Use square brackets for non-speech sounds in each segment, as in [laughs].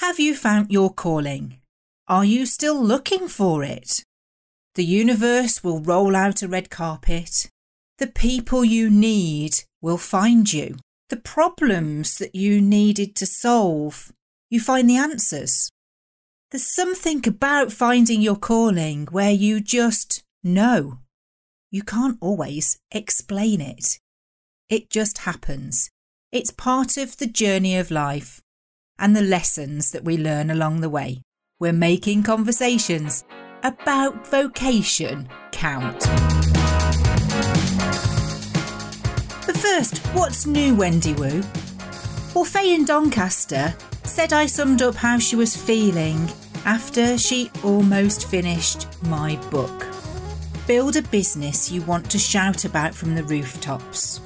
Have you found your calling? Are you still looking for it? The universe will roll out a red carpet. The people you need will find you. The problems that you needed to solve, you find the answers. There's something about finding your calling where you just know. You can't always explain it. It just happens. It's part of the journey of life and the lessons that we learn along the way. We're making conversations about vocation count. But first, what's new, Wendywoo? Well, Faye in Doncaster said I summed up how she was feeling after she almost finished my book. Build a business you want to shout about from the rooftops.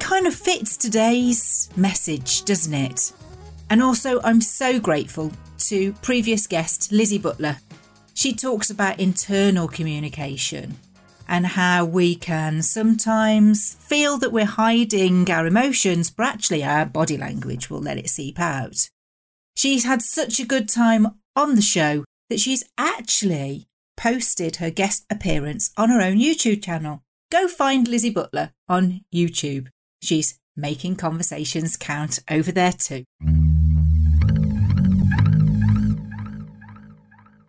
Kind of fits today's message, doesn't it? And also, I'm so grateful to previous guest Lizzie Butler. She talks about internal communication and how we can sometimes feel that we're hiding our emotions, but actually our body language will let it seep out. She's had such a good time on the show that she's actually posted her guest appearance on her own YouTube channel. Go find Lizzie Butler on YouTube. She's making conversations count over there too.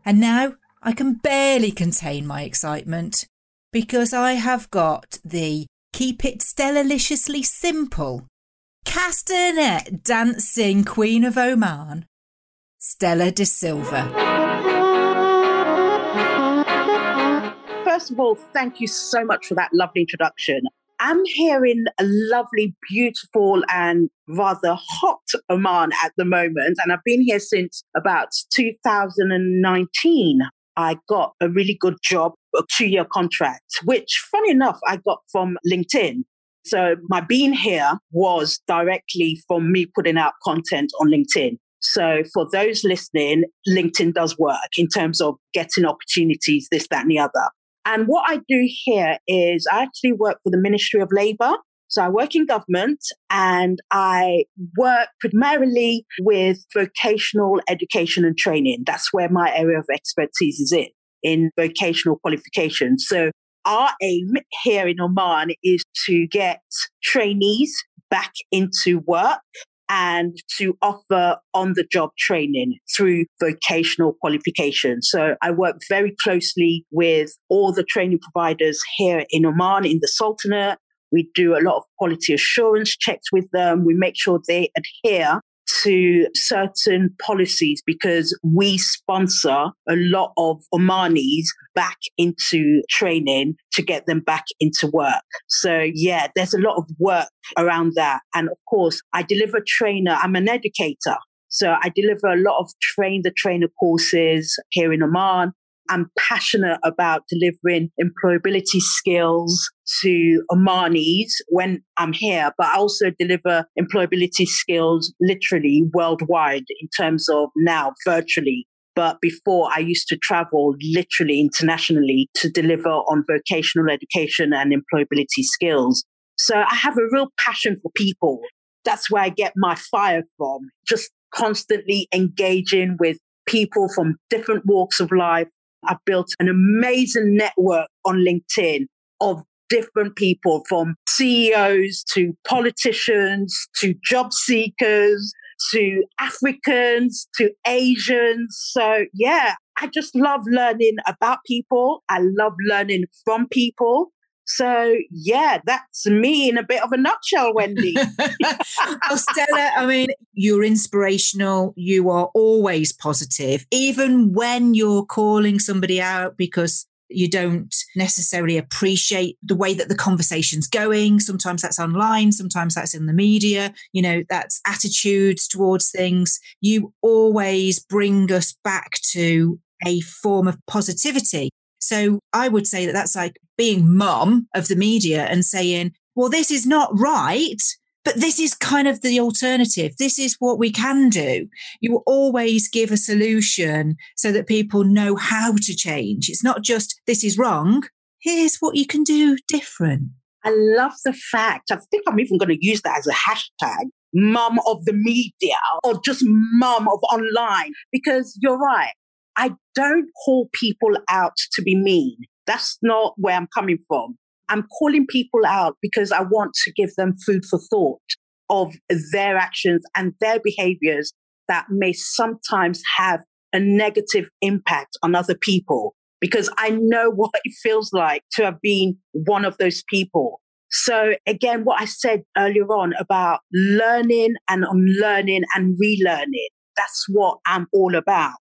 And now I can barely contain my excitement because I have got the Keep It Stellaliciously Simple castanet dancing Queen of Oman, Stella Da Silva. First of all, thank you so much for that lovely introduction. I'm here in a lovely, beautiful, and rather hot Oman at the moment, and I've been here since about 2019. I got a really good job, a two year contract, which, funny enough, I got from LinkedIn. So my being here was directly from me putting out content on LinkedIn. So for those listening, LinkedIn does work in terms of getting opportunities, this, that, and the other. And what I do here is I actually work for the Ministry of Labour. So I work in government and I work primarily with vocational education and training. That's where my area of expertise is in, in vocational qualifications. So our aim here in Oman is to get trainees back into work and to offer on the job training through vocational qualification. So I work very closely with all the training providers here in Oman, in the Sultanate. We do a lot of quality assurance checks with them. We make sure they adhere to certain policies because we sponsor a lot of Omanis back into training to get them back into work. So, yeah, there's a lot of work around that. And of course, I deliver trainer, I'm an educator. So I deliver a lot of train the trainer courses here in Oman. I'm passionate about delivering employability skills to Omanis when I'm here, but I also deliver employability skills literally worldwide in terms of now virtually. But before I used to travel literally internationally to deliver on vocational education and employability skills. So I have a real passion for people. That's where I get my fire from. Just constantly engaging with people from different walks of life, I've built an amazing network on LinkedIn of different people from CEOs to politicians to job seekers to Africans to Asians. So, yeah, I just love learning about people. I love learning from people. So, yeah, that's me in a bit of a nutshell, Wendy. [laughs] oh, Stella, I mean, you're inspirational. You are always positive, even when you're calling somebody out because you don't necessarily appreciate the way that the conversation's going. Sometimes that's online, sometimes that's in the media. You know, that's attitudes towards things. You always bring us back to a form of positivity. So I would say that that's like being mum of the media and saying, well, this is not right, but this is kind of the alternative. This is what we can do. You always give a solution so that people know how to change. It's not just this is wrong. Here's what you can do different. I love the fact, I think I'm even going to use that as a hashtag mum of the media or just mum of online. Because you're right. I don't call people out to be mean. That's not where I'm coming from. I'm calling people out because I want to give them food for thought of their actions and their behaviors that may sometimes have a negative impact on other people because I know [laughs] what it feels like to have been one of those people. So again, what I said earlier on about learning and unlearning and relearning, that's what I'm all about.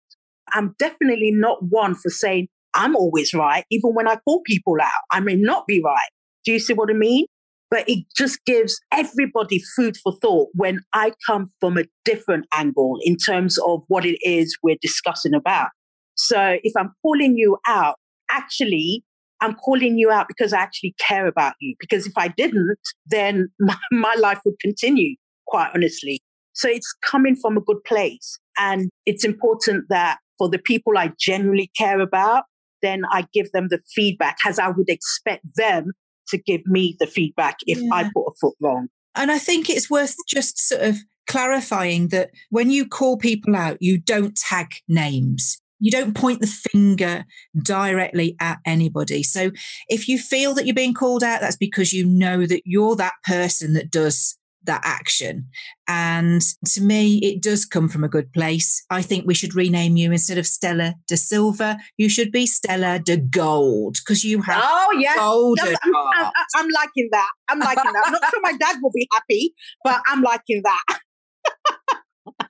I'm definitely not one for saying I'm always right, even when I call people out. I may not be right. Do you see what I mean? But it just gives everybody food for thought when I come from a different angle in terms of what it is we're discussing about. So if I'm calling you out, actually, I'm calling you out because I actually care about you. Because if I didn't, then [laughs] my, my life would continue, quite honestly. So it's coming from a good place. And it's important that for the people I genuinely care about, then I give them the feedback as I would expect them to give me the feedback if yeah. I put a foot wrong. And I think it's worth just sort of clarifying that when you call people out, you don't tag names. You don't point the finger directly at anybody. So if you feel that you're being called out, that's because you know that you're that person that does that action. And to me, it does come from a good place. I think we should rename you instead of Stella da Silva. You should be Stella de Gold because you have oh yeah, golden I'm, I'm, I'm, liking that. I'm liking that. I'm not sure my dad will be happy, but I'm liking that.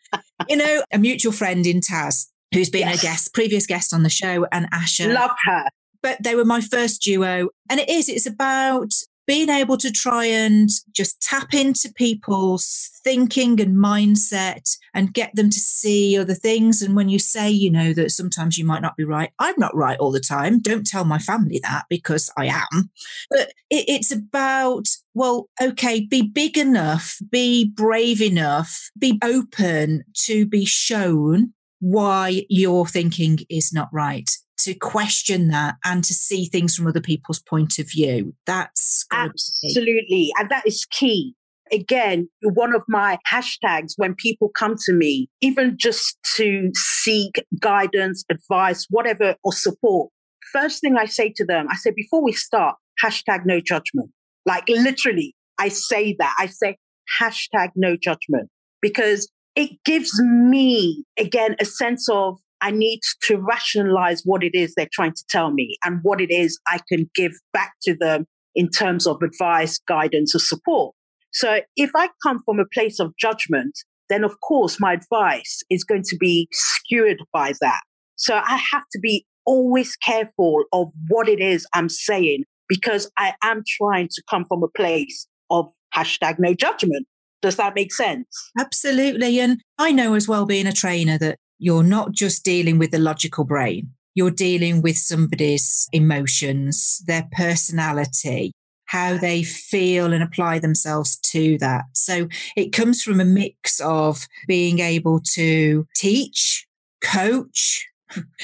[laughs] you know, a mutual friend in Taz who's been yes. a guest, previous guest on the show, and Asha. Love her. But they were my first duo. And it is, it's about being able to try and just tap into people's thinking and mindset and get them to see other things. And when you say, you know, that sometimes you might not be right, I'm not right all the time. Don't tell my family that because I am. But it, it's about, well, okay, be big enough, be brave enough, be open to be shown why your thinking is not right to question that and to see things from other people's point of view. That's absolutely, and that is key. Again, one of my hashtags when people come to me, even just to seek guidance, advice, whatever, or support, first thing I say to them, I say, before we start, hashtag no judgment. Like literally, I say that. I say hashtag no judgment because it gives me, again, a sense of I need to rationalize what it is they're trying to tell me and what it is I can give back to them in terms of advice, guidance, or support. So if I come from a place of judgment, then of course my advice is going to be skewed by that. So I have to be always careful of what it is I'm saying because I am trying to come from a place of hashtag no judgment. Does that make sense? Absolutely. And I know as well, being a trainer, that you're not just dealing with the logical brain, you're dealing with somebody's emotions, their personality, how they feel and apply themselves to that. So it comes from a mix of being able to teach, coach,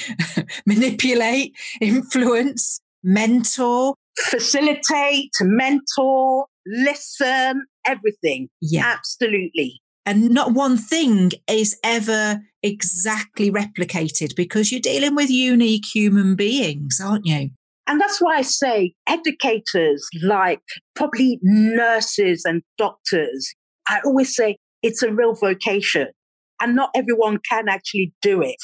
[laughs] manipulate, influence, mentor, facilitate, mentor, listen, everything. Yeah. Absolutely. And not one thing is ever exactly replicated because you're dealing with unique human beings, aren't you? And that's why I say educators, like probably nurses and doctors, I always say it's a real vocation and not everyone can actually do it.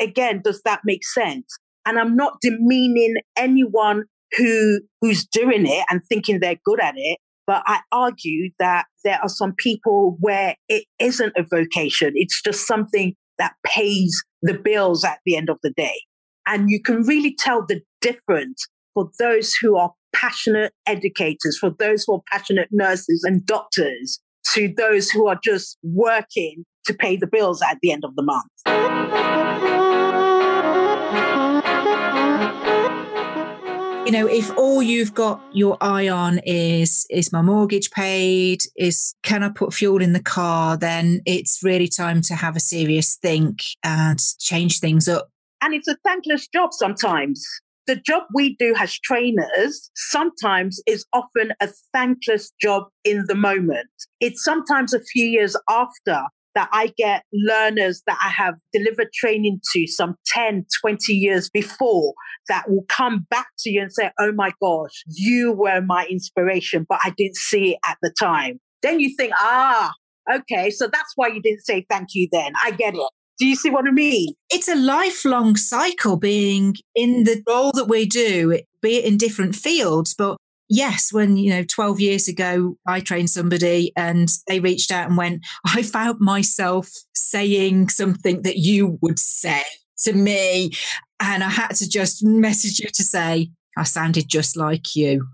Again, does that make sense? And I'm not demeaning anyone who who's doing it and thinking they're good at it. But I argue that there are some people where it isn't a vocation. It's just something that pays the bills at the end of the day. And you can really tell the difference for those who are passionate educators, for those who are passionate nurses and doctors, to those who are just working to pay the bills at the end of the month. You know if all you've got your eye on is is my mortgage paid is can i put fuel in the car then it's really time to have a serious think and change things up and it's a thankless job sometimes the job we do as trainers sometimes is often a thankless job in the moment. It's sometimes a few years after that I get learners that I have delivered training to some 10, 20 years before that will come back to you and say, Oh my gosh, you were my inspiration, but I didn't see it at the time. Then you think, Ah, okay, so that's why you didn't say thank you then. I get it. Do you see what I mean? It's a lifelong cycle being in the role that we do, be it in different fields. But yes, when, you know, 12 years ago, I trained somebody and they reached out and went, I found myself saying something that you would say to me. And I had to just message you to say, I sounded just like you.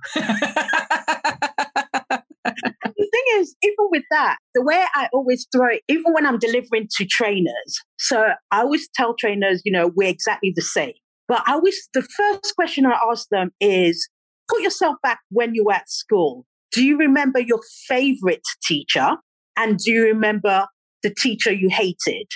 The thing is, even with that, the way I always throw it, even when I'm delivering to trainers, so I always tell trainers, you know, we're exactly the same. But I always, the first question I ask them is put yourself back when you were at school. Do you remember your favorite teacher? And do you remember the teacher you hated?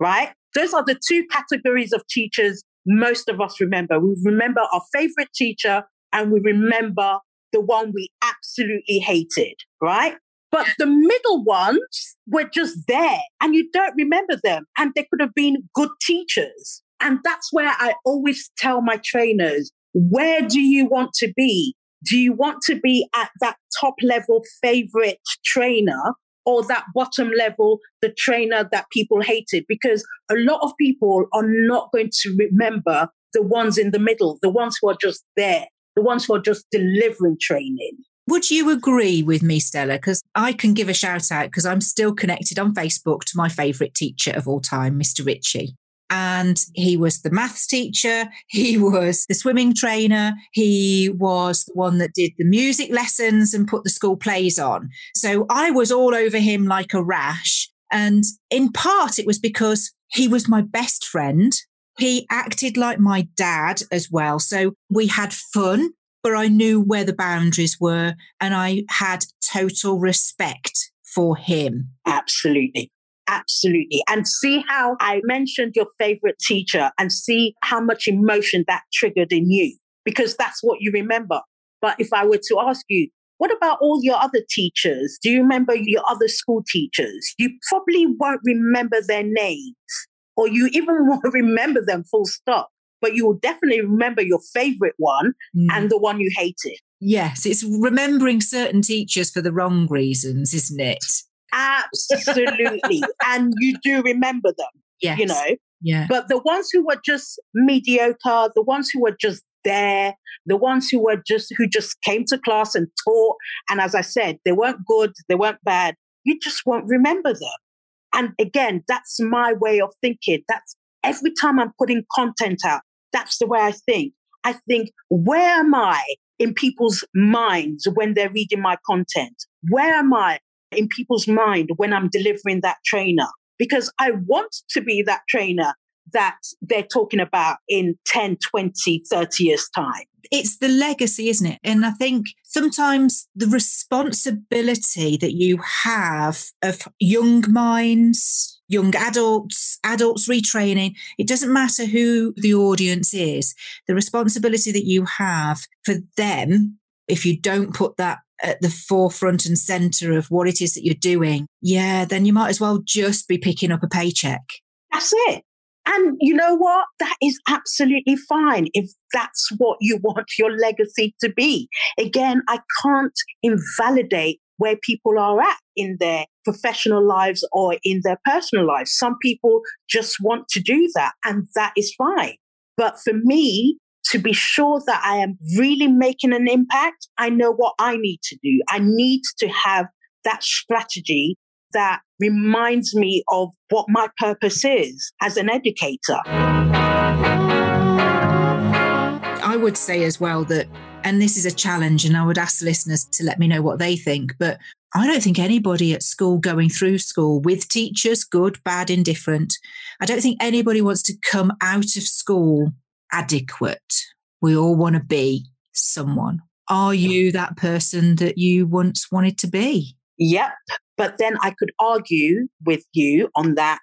Right? Those are the two categories of teachers most of us remember. We remember our favorite teacher and we remember the one we absolutely hated, right? But the middle ones were just there and you don't remember them. And they could have been good teachers. And that's where I always tell my trainers, where do you want to be? Do you want to be at that top level favorite trainer or that bottom level, the trainer that people hated? Because a lot of people are not going to remember the ones in the middle, the ones who are just there, the ones who are just delivering training. Would you agree with me, Stella? Because I can give a shout out because I'm still connected on Facebook to my favourite teacher of all time, Mr. Ritchie. And he was the maths teacher. He was the swimming trainer. He was the one that did the music lessons and put the school plays on. So I was all over him like a rash. And in part, it was because he was my best friend. He acted like my dad as well. So we had fun but I knew where the boundaries were and I had total respect for him. Absolutely. Absolutely. And see how I mentioned your favorite teacher and see how much emotion that triggered in you, because that's what you remember. But if I were to ask you, what about all your other teachers? Do you remember your other school teachers? You probably won't remember their names or you even [laughs] won't remember them full stop but you will definitely remember your favorite one mm. and the one you hated. Yes, it's remembering certain teachers for the wrong reasons, isn't it? Absolutely. and you do remember them. Yes. You know? Yeah. But the ones who were just mediocre, the ones who were just there, the ones who were just who just came to class and taught, and as I said, they weren't good, they weren't bad, you just won't remember them. And again, that's my way of thinking. That's every time I'm putting content out, that's the way I think. I think, where am I in people's minds when they're reading my content? Where am I in people's mind when I'm delivering that trainer? Because I want to be that trainer that they're talking about in 10, 20, 30 years' time. It's the legacy, isn't it? And I think sometimes the responsibility that you have of young minds, young adults, adults retraining, it doesn't matter who the audience is, the responsibility that you have for them, if you don't put that at the forefront and center of what it is that you're doing, yeah, then you might as well just be picking up a paycheck. That's it. And you know what? That is absolutely fine if that's what you [laughs] want your legacy to be. Again, I can't invalidate where people are at in their professional lives or in their personal lives. Some people just want to do that, and that is fine. But for me, to be sure that I am really making an impact, I know what I need to do. I need to have that strategy that reminds me of what my purpose is as an educator. I would say as well that, and this is a challenge, and I would ask listeners to let me know what they think, but I don't think anybody at school going through school with teachers, good, bad, indifferent, I don't think anybody wants to come out of school adequate. We all want to be someone. Are you that person that you once wanted to be? Yep. But then I could argue with you on that.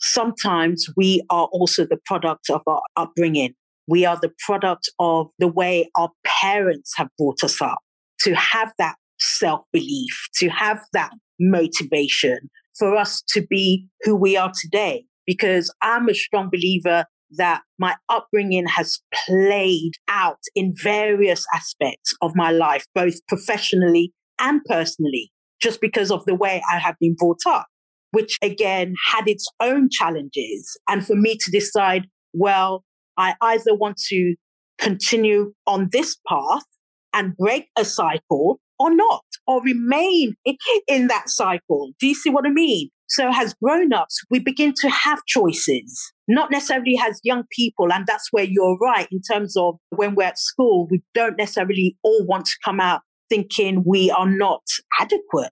Sometimes we are also the product of our upbringing. We are the product of the way our parents have brought us up to have that self belief, to have that motivation for us to be who we are today. Because I'm a strong believer that my upbringing has played out in various aspects of my life, both professionally and personally, just because of the way I have been brought up, which again had its own challenges. And for me to decide, well, I either want to continue on this path and break a cycle or not, or remain [laughs] in that cycle. Do you see what I mean? So, as grown ups, we begin to have choices, not necessarily as young people. And that's where you're right in terms of when we're at school, we don't necessarily all want to come out thinking we are not adequate.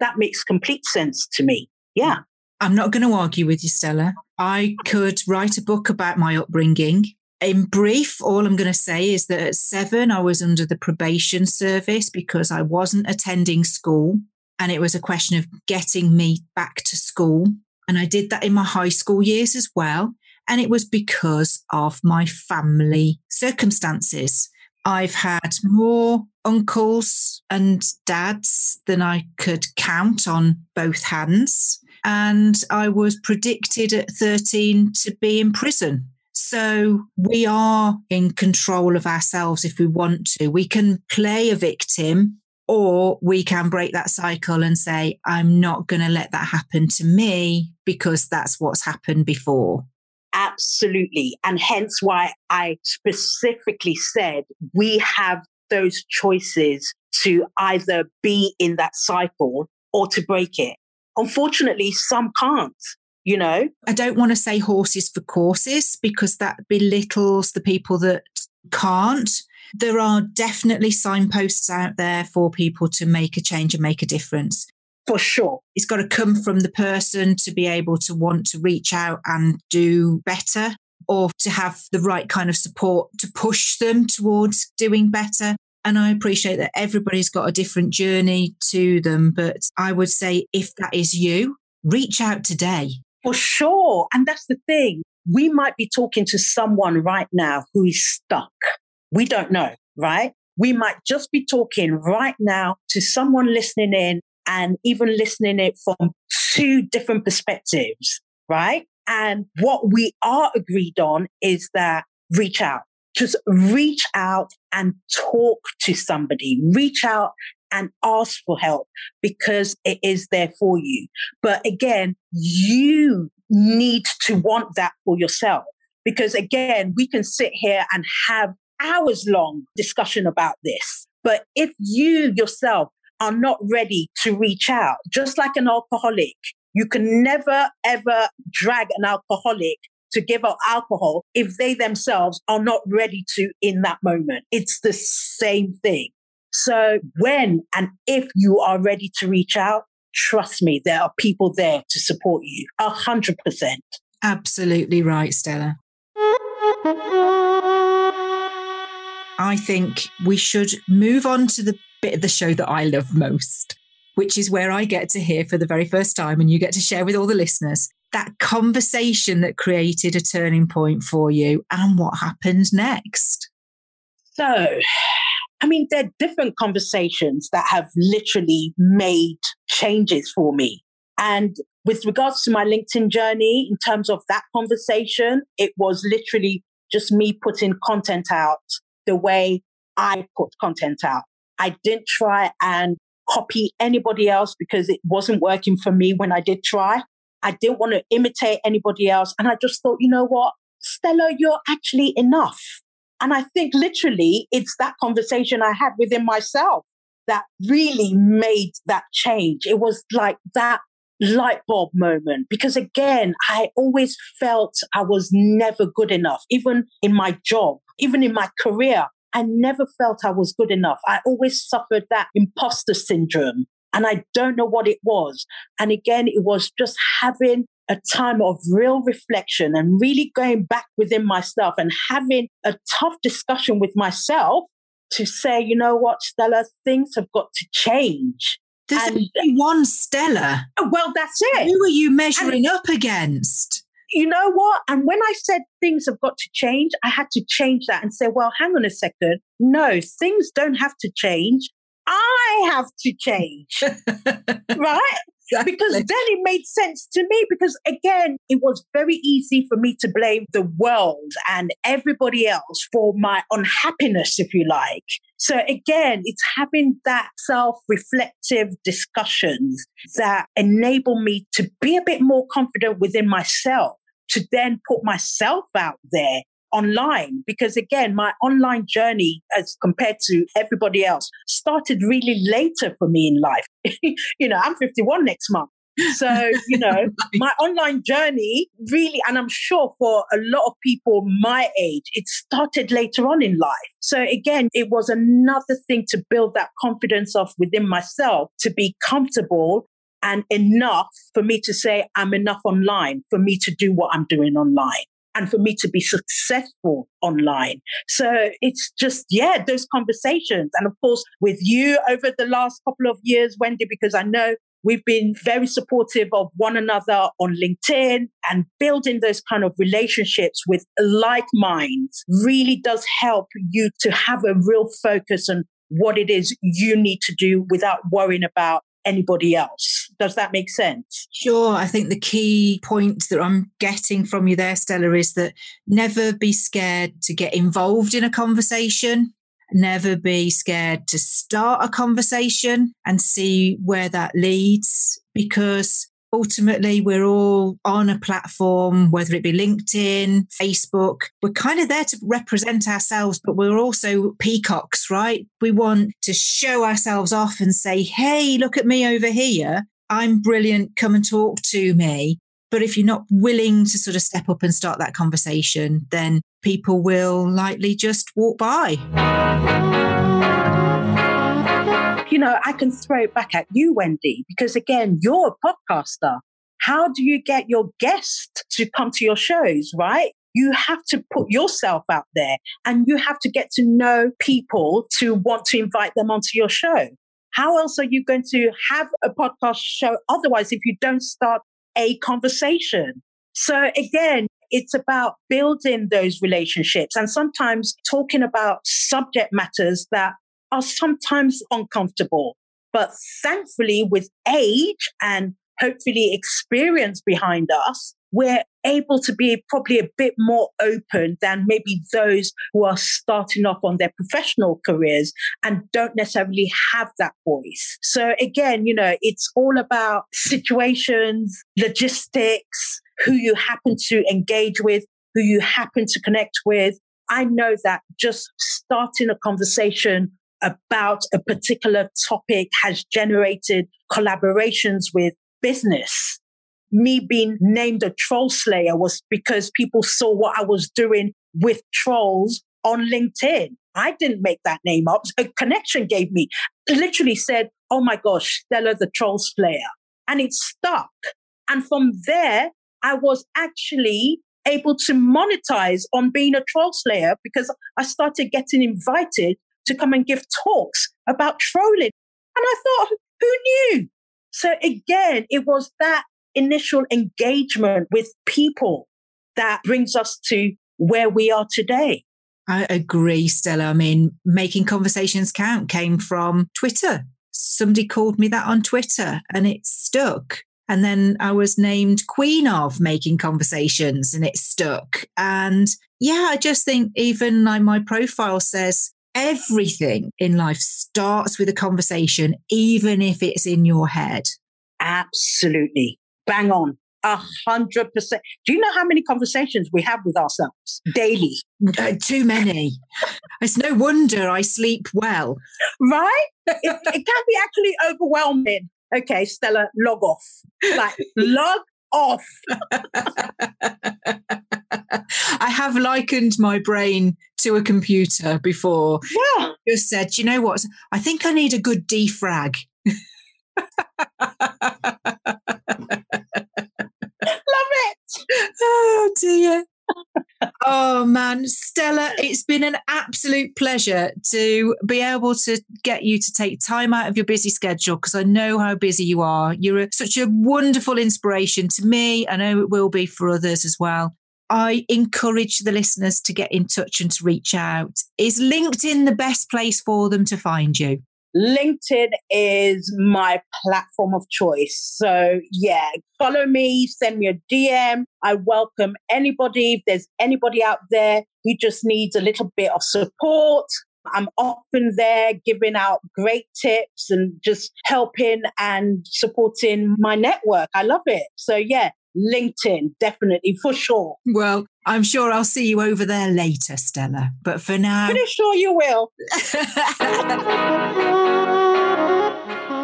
That makes complete sense to me. Yeah. I'm not going to argue with you, Stella. I could write a book about my upbringing. In brief, all I'm going to say is that at seven, I was under the probation service because I wasn't attending school. And it was a question of getting me back to school. And I did that in my high school years as well. And it was because of my family circumstances. I've had more uncles and dads than I could count on both hands. And I was predicted at 13 to be in prison. So we are in control of ourselves if we want to. We can play a victim or we can break that cycle and say, I'm not going to let that happen to me because that's what's happened before. Absolutely. And hence why I specifically said we have those choices to either be in that cycle or to break it. Unfortunately, some can't, you know? I don't want to say horses for courses because that belittles the people that can't there are definitely signposts out there for people to make a change and make a difference. For sure. It's got to come from the person to be able to want to reach out and do better or to have the right kind of support to push them towards doing better. And I appreciate that everybody's got a different journey to them. But I would say if that is you, reach out today. For sure. And that's the thing. We might be talking to someone right now who is stuck we don't know, right? We might just be talking right now to someone listening in and even listening it from two different perspectives, right? And what we are agreed on is that reach out. Just reach out and talk to somebody. Reach out and ask for help because it is there for you. But again, you need to want that for yourself. Because again, we can sit here and have hours long discussion about this. But if you yourself are not ready to reach out, just like an alcoholic, you can never ever drag an alcoholic to give up alcohol if they themselves are not ready to in that moment. It's the same thing. So when and if you are ready to reach out, trust me, there are people there to support you. A hundred percent. Absolutely right, Stella. I think we should move on to the bit of the show that I love most, which is where I get to hear for the very first time and you get to share with all the listeners that conversation that created a turning point for you and what happened next. So, I mean, there are different conversations that have literally made changes for me. And with regards to my LinkedIn journey, in terms of that conversation, it was literally just me putting content out the way I put content out. I didn't try and copy anybody else because it wasn't working for me when I did try. I didn't want to imitate anybody else. And I just thought, you know what, Stella, you're actually enough. And I think literally it's that conversation I had within myself that really made that change. It was like that light bulb moment because again, I always felt I was never good enough, even in my job, even in my career. I never felt I was good enough. I always suffered that imposter syndrome and I don't know what it was. And again, it was just having a time of real reflection and really going back within myself and having a tough discussion with myself to say, you know what, Stella, things have got to change. There's and, only one Stella. Oh, well, that's it. Who are you measuring and, up against? You know what? And when I said things have got to change, I had to change that and say, well, hang on a second. No, things don't have to change. I have to change. [laughs] right? Exactly. Because then it made sense to me because again, it was very easy for me to blame the world and everybody else for my unhappiness, if you like. So again, it's having that self-reflective discussions that enable me to be a bit more confident within myself to then put myself out there online. Because again my online journey as compared to everybody else started really later for me in life. [laughs] You know i'm 51 next month. So [laughs] you know my online journey really and i'm sure for a lot of people my age it started later on in life. So again it was another thing to build that confidence of within myself to be comfortable and enough for me to say i'm enough online for me to do what i'm doing online and for me to be successful online. So it's just, yeah, those conversations. And of course, with you over the last couple of years, Wendy, because I know we've been very supportive of one another on LinkedIn and building those kind of relationships with like minds really does help you to have a real focus on what it is you need to do without worrying about anybody else. Does that make sense? Sure. I think the key point that I'm getting from you there, Stella, is that never be scared to get involved in a conversation. Never be scared to start a conversation and see where that leads because ultimately we're all on a platform, whether it be LinkedIn, Facebook. We're kind of there to represent ourselves, but we're also peacocks, right? We want to show ourselves off and say, hey, look at me over here. I'm brilliant. Come and talk to me. But if you're not willing to sort of step up and start that conversation, then people will likely just walk by you know, I can throw it back at you, Wendy, because again, you're a podcaster. How do you get your guests to come to your shows, right? You have to put yourself out there and you have to get to know people to want to invite them onto your show. How else are you going to have a podcast show otherwise if you don't start a conversation? So again, it's about building those relationships and sometimes talking about subject matters that are sometimes uncomfortable. But thankfully, with age and hopefully experience behind us, we're able to be probably a bit more open than maybe those who are starting off on their professional careers and don't necessarily have that voice. So again, you know, it's all about situations, logistics, who you happen to engage with, who you happen to connect with. I know that just starting a conversation about a particular topic has generated collaborations with business. Me being named a troll slayer was because people saw what I was doing with trolls on LinkedIn. I didn't make that name up. A connection gave me, literally said, Oh my gosh, Stella the troll slayer. And it stuck. And from there, I was actually able to monetize on being a troll slayer because I started getting invited to come and give talks about trolling. And I thought, who knew? So again, it was that initial engagement with people that brings us to where we are today. I agree, Stella. I mean, making conversations count came from Twitter. Somebody called me that on Twitter and it stuck. And then I was named Queen of Making Conversations and it stuck. And yeah, I just think even like my profile says everything in life starts with a conversation, even if it's in your head. Absolutely. Bang on. A hundred percent. Do you know how many conversations we have with ourselves daily? Uh, too many. it's no wonder I sleep well. Right? It, it can be actually overwhelming. Okay, Stella, log off. Like, log off. I have likened my brain to a computer before. Yeah. Just said, you know what? I think I need a good defrag. [laughs] Oh dear. Oh man, Stella, it's been an absolute pleasure to be able to get you to take time out of your busy schedule because I know how busy you are. You're a, such a wonderful inspiration to me. I know it will be for others as well. I encourage the listeners to get in touch and to reach out. Is LinkedIn the best place for them to find you? LinkedIn is my platform of choice. So, yeah, follow me, send me a DM. I welcome anybody. If there's anybody out there who just needs a little bit of support, I'm often there giving out great tips and just helping and supporting my network. I love it. So, yeah, LinkedIn, definitely, for sure. Well, I'm sure I'll see you over there later, Stella. But for now. Pretty sure you will. [laughs]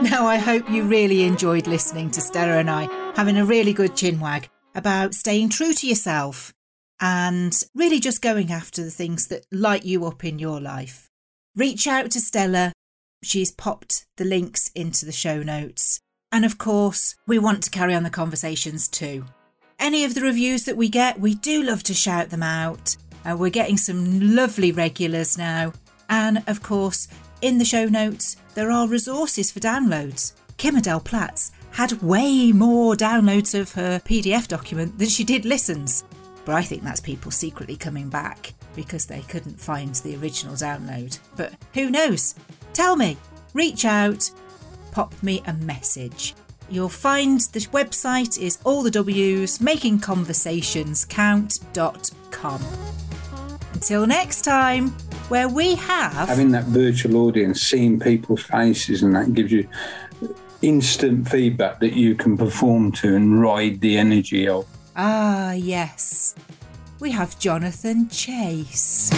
now, I hope you really enjoyed listening to Stella and I having a really good chinwag about staying true to yourself and really just going after the things that light you up in your life. Reach out to Stella. She's popped the links into the show notes. And of course, we want to carry on the conversations too. Any of the reviews that we get, we do love to shout them out. Uh, we're getting some lovely regulars now. And of course, in the show notes, there are resources for downloads. Kim Adele Platts had way more downloads of her PDF document than she did listens. But I think that's people secretly coming back because they couldn't find the original download. But who knows? Tell me, reach out, pop me a message. You'll find the website is all the W's makingconversationscount.com. Until next time, where we have having that virtual audience, seeing people's faces, and that gives you instant feedback that you can perform to and ride the energy of. Ah, yes. We have Jonathan Chase.